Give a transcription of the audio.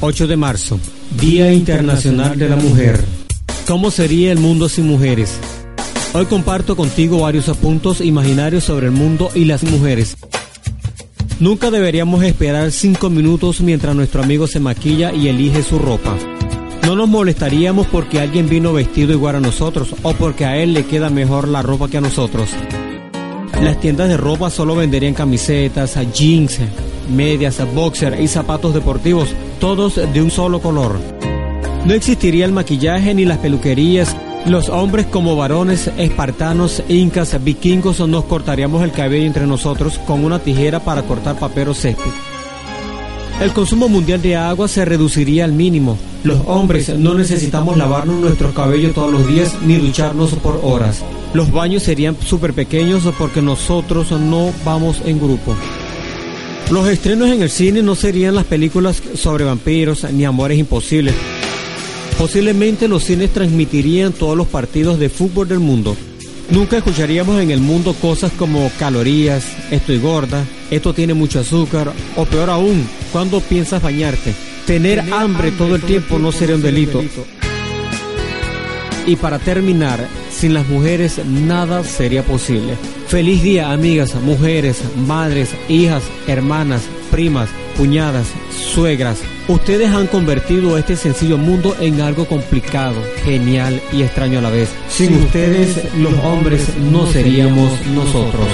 8 de marzo, Día Internacional de la Mujer. ¿Cómo sería el mundo sin mujeres? Hoy comparto contigo varios apuntos imaginarios sobre el mundo y las mujeres. Nunca deberíamos esperar 5 minutos mientras nuestro amigo se maquilla y elige su ropa. No nos molestaríamos porque alguien vino vestido igual a nosotros o porque a él le queda mejor la ropa que a nosotros. Las tiendas de ropa solo venderían camisetas, jeans, medias, boxer y zapatos deportivos, todos de un solo color. No existiría el maquillaje ni las peluquerías. Los hombres como varones, espartanos, incas, vikingos nos cortaríamos el cabello entre nosotros con una tijera para cortar papel o césped. El consumo mundial de agua se reduciría al mínimo. Los hombres no necesitamos lavarnos nuestro cabello todos los días ni ducharnos por horas. Los baños serían súper pequeños porque nosotros no vamos en grupo. Los estrenos en el cine no serían las películas sobre vampiros ni amores imposibles. Posiblemente los cines transmitirían todos los partidos de fútbol del mundo. Nunca escucharíamos en el mundo cosas como calorías, estoy gorda, esto tiene mucho azúcar, o peor aún, ¿cuándo piensas bañarte? Tener, hambre, todo el tiempo no sería un delito. Y para terminar, sin las mujeres nada sería posible. Feliz día, amigas, mujeres, madres, hijas, hermanas, primas, cuñadas, suegras. Ustedes han convertido este sencillo mundo en algo complicado, genial y extraño a la vez. Sin, ustedes, los hombres no seríamos nosotros.